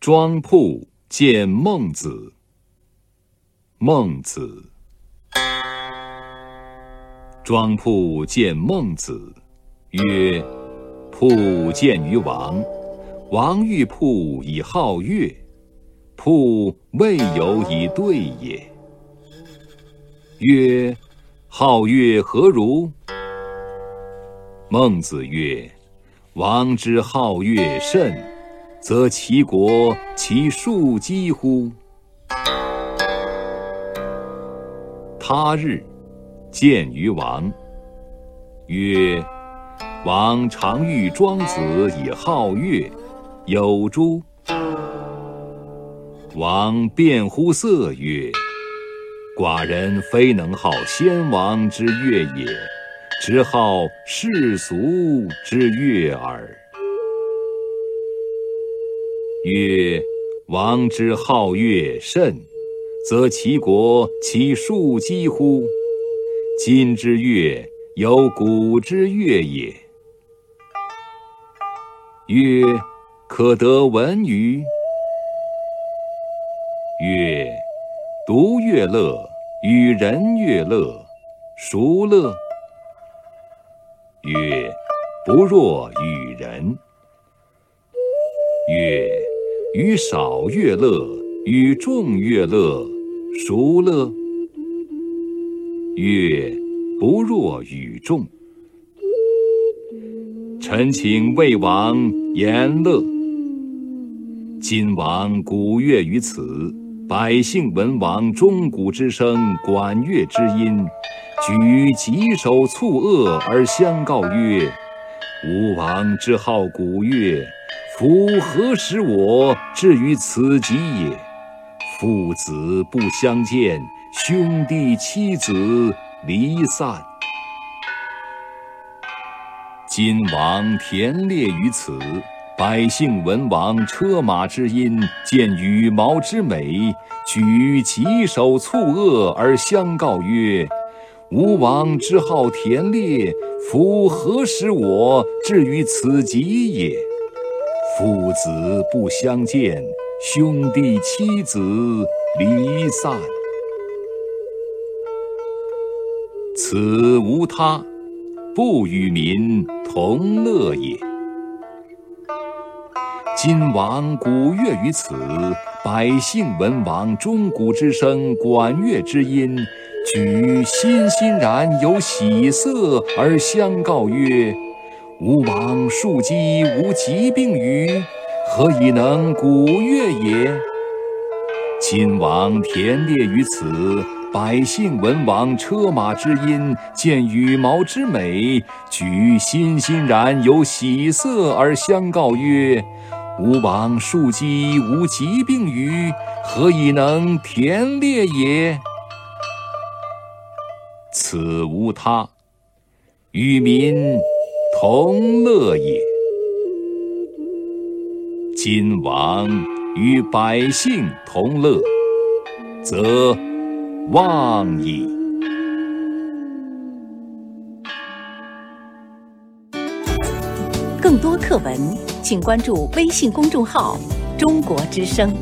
庄铺见孟子。孟子。庄铺见孟子，曰：“铺见于王，王欲铺以好乐，铺未有以对也。”曰：“好乐何如？”孟子曰：“王之好乐甚，则其国其庶几乎？”他日，见于王，曰：“王常遇庄子以好乐，有诸？”王辩乎色曰：“寡人非能好先王之乐也，只好世俗之乐耳。”曰：“王之好乐甚，则其国其庶几乎？今之乐，有古之乐也。”曰：“可得闻于？”曰：“独乐乐，与人乐乐，孰乐？”曰：“不若与人。”曰：“与少乐乐，与众乐乐，孰乐？”曰：“不若与众。”臣请魏王言乐。今王鼓乐于此。百姓闻王钟鼓之声，管乐之音，举棘手促恶而相告曰：“吾王之好鼓乐，夫何时我至于此极也？父子不相见，兄弟妻子离散。今王田猎于此。”百姓闻王车马之音，见羽毛之美，举棘手促恶而相告曰：“吾王之好田猎，夫何时我至于此极也？父子不相见，兄弟妻子离散。此无他，不与民同乐也。”今王鼓乐于此，百姓闻王钟鼓之声，管乐之音，举欣欣然有喜色而相告曰：“吾王庶几无疾病于，何以能鼓乐也？”今王田猎于此，百姓闻王车马之音，见羽毛之美，举欣欣然有喜色而相告曰：吾王庶几无疾病于，何以能田猎也？此无他，与民同乐也。今王与百姓同乐，则忘矣。更多课文。请关注微信公众号“中国之声”。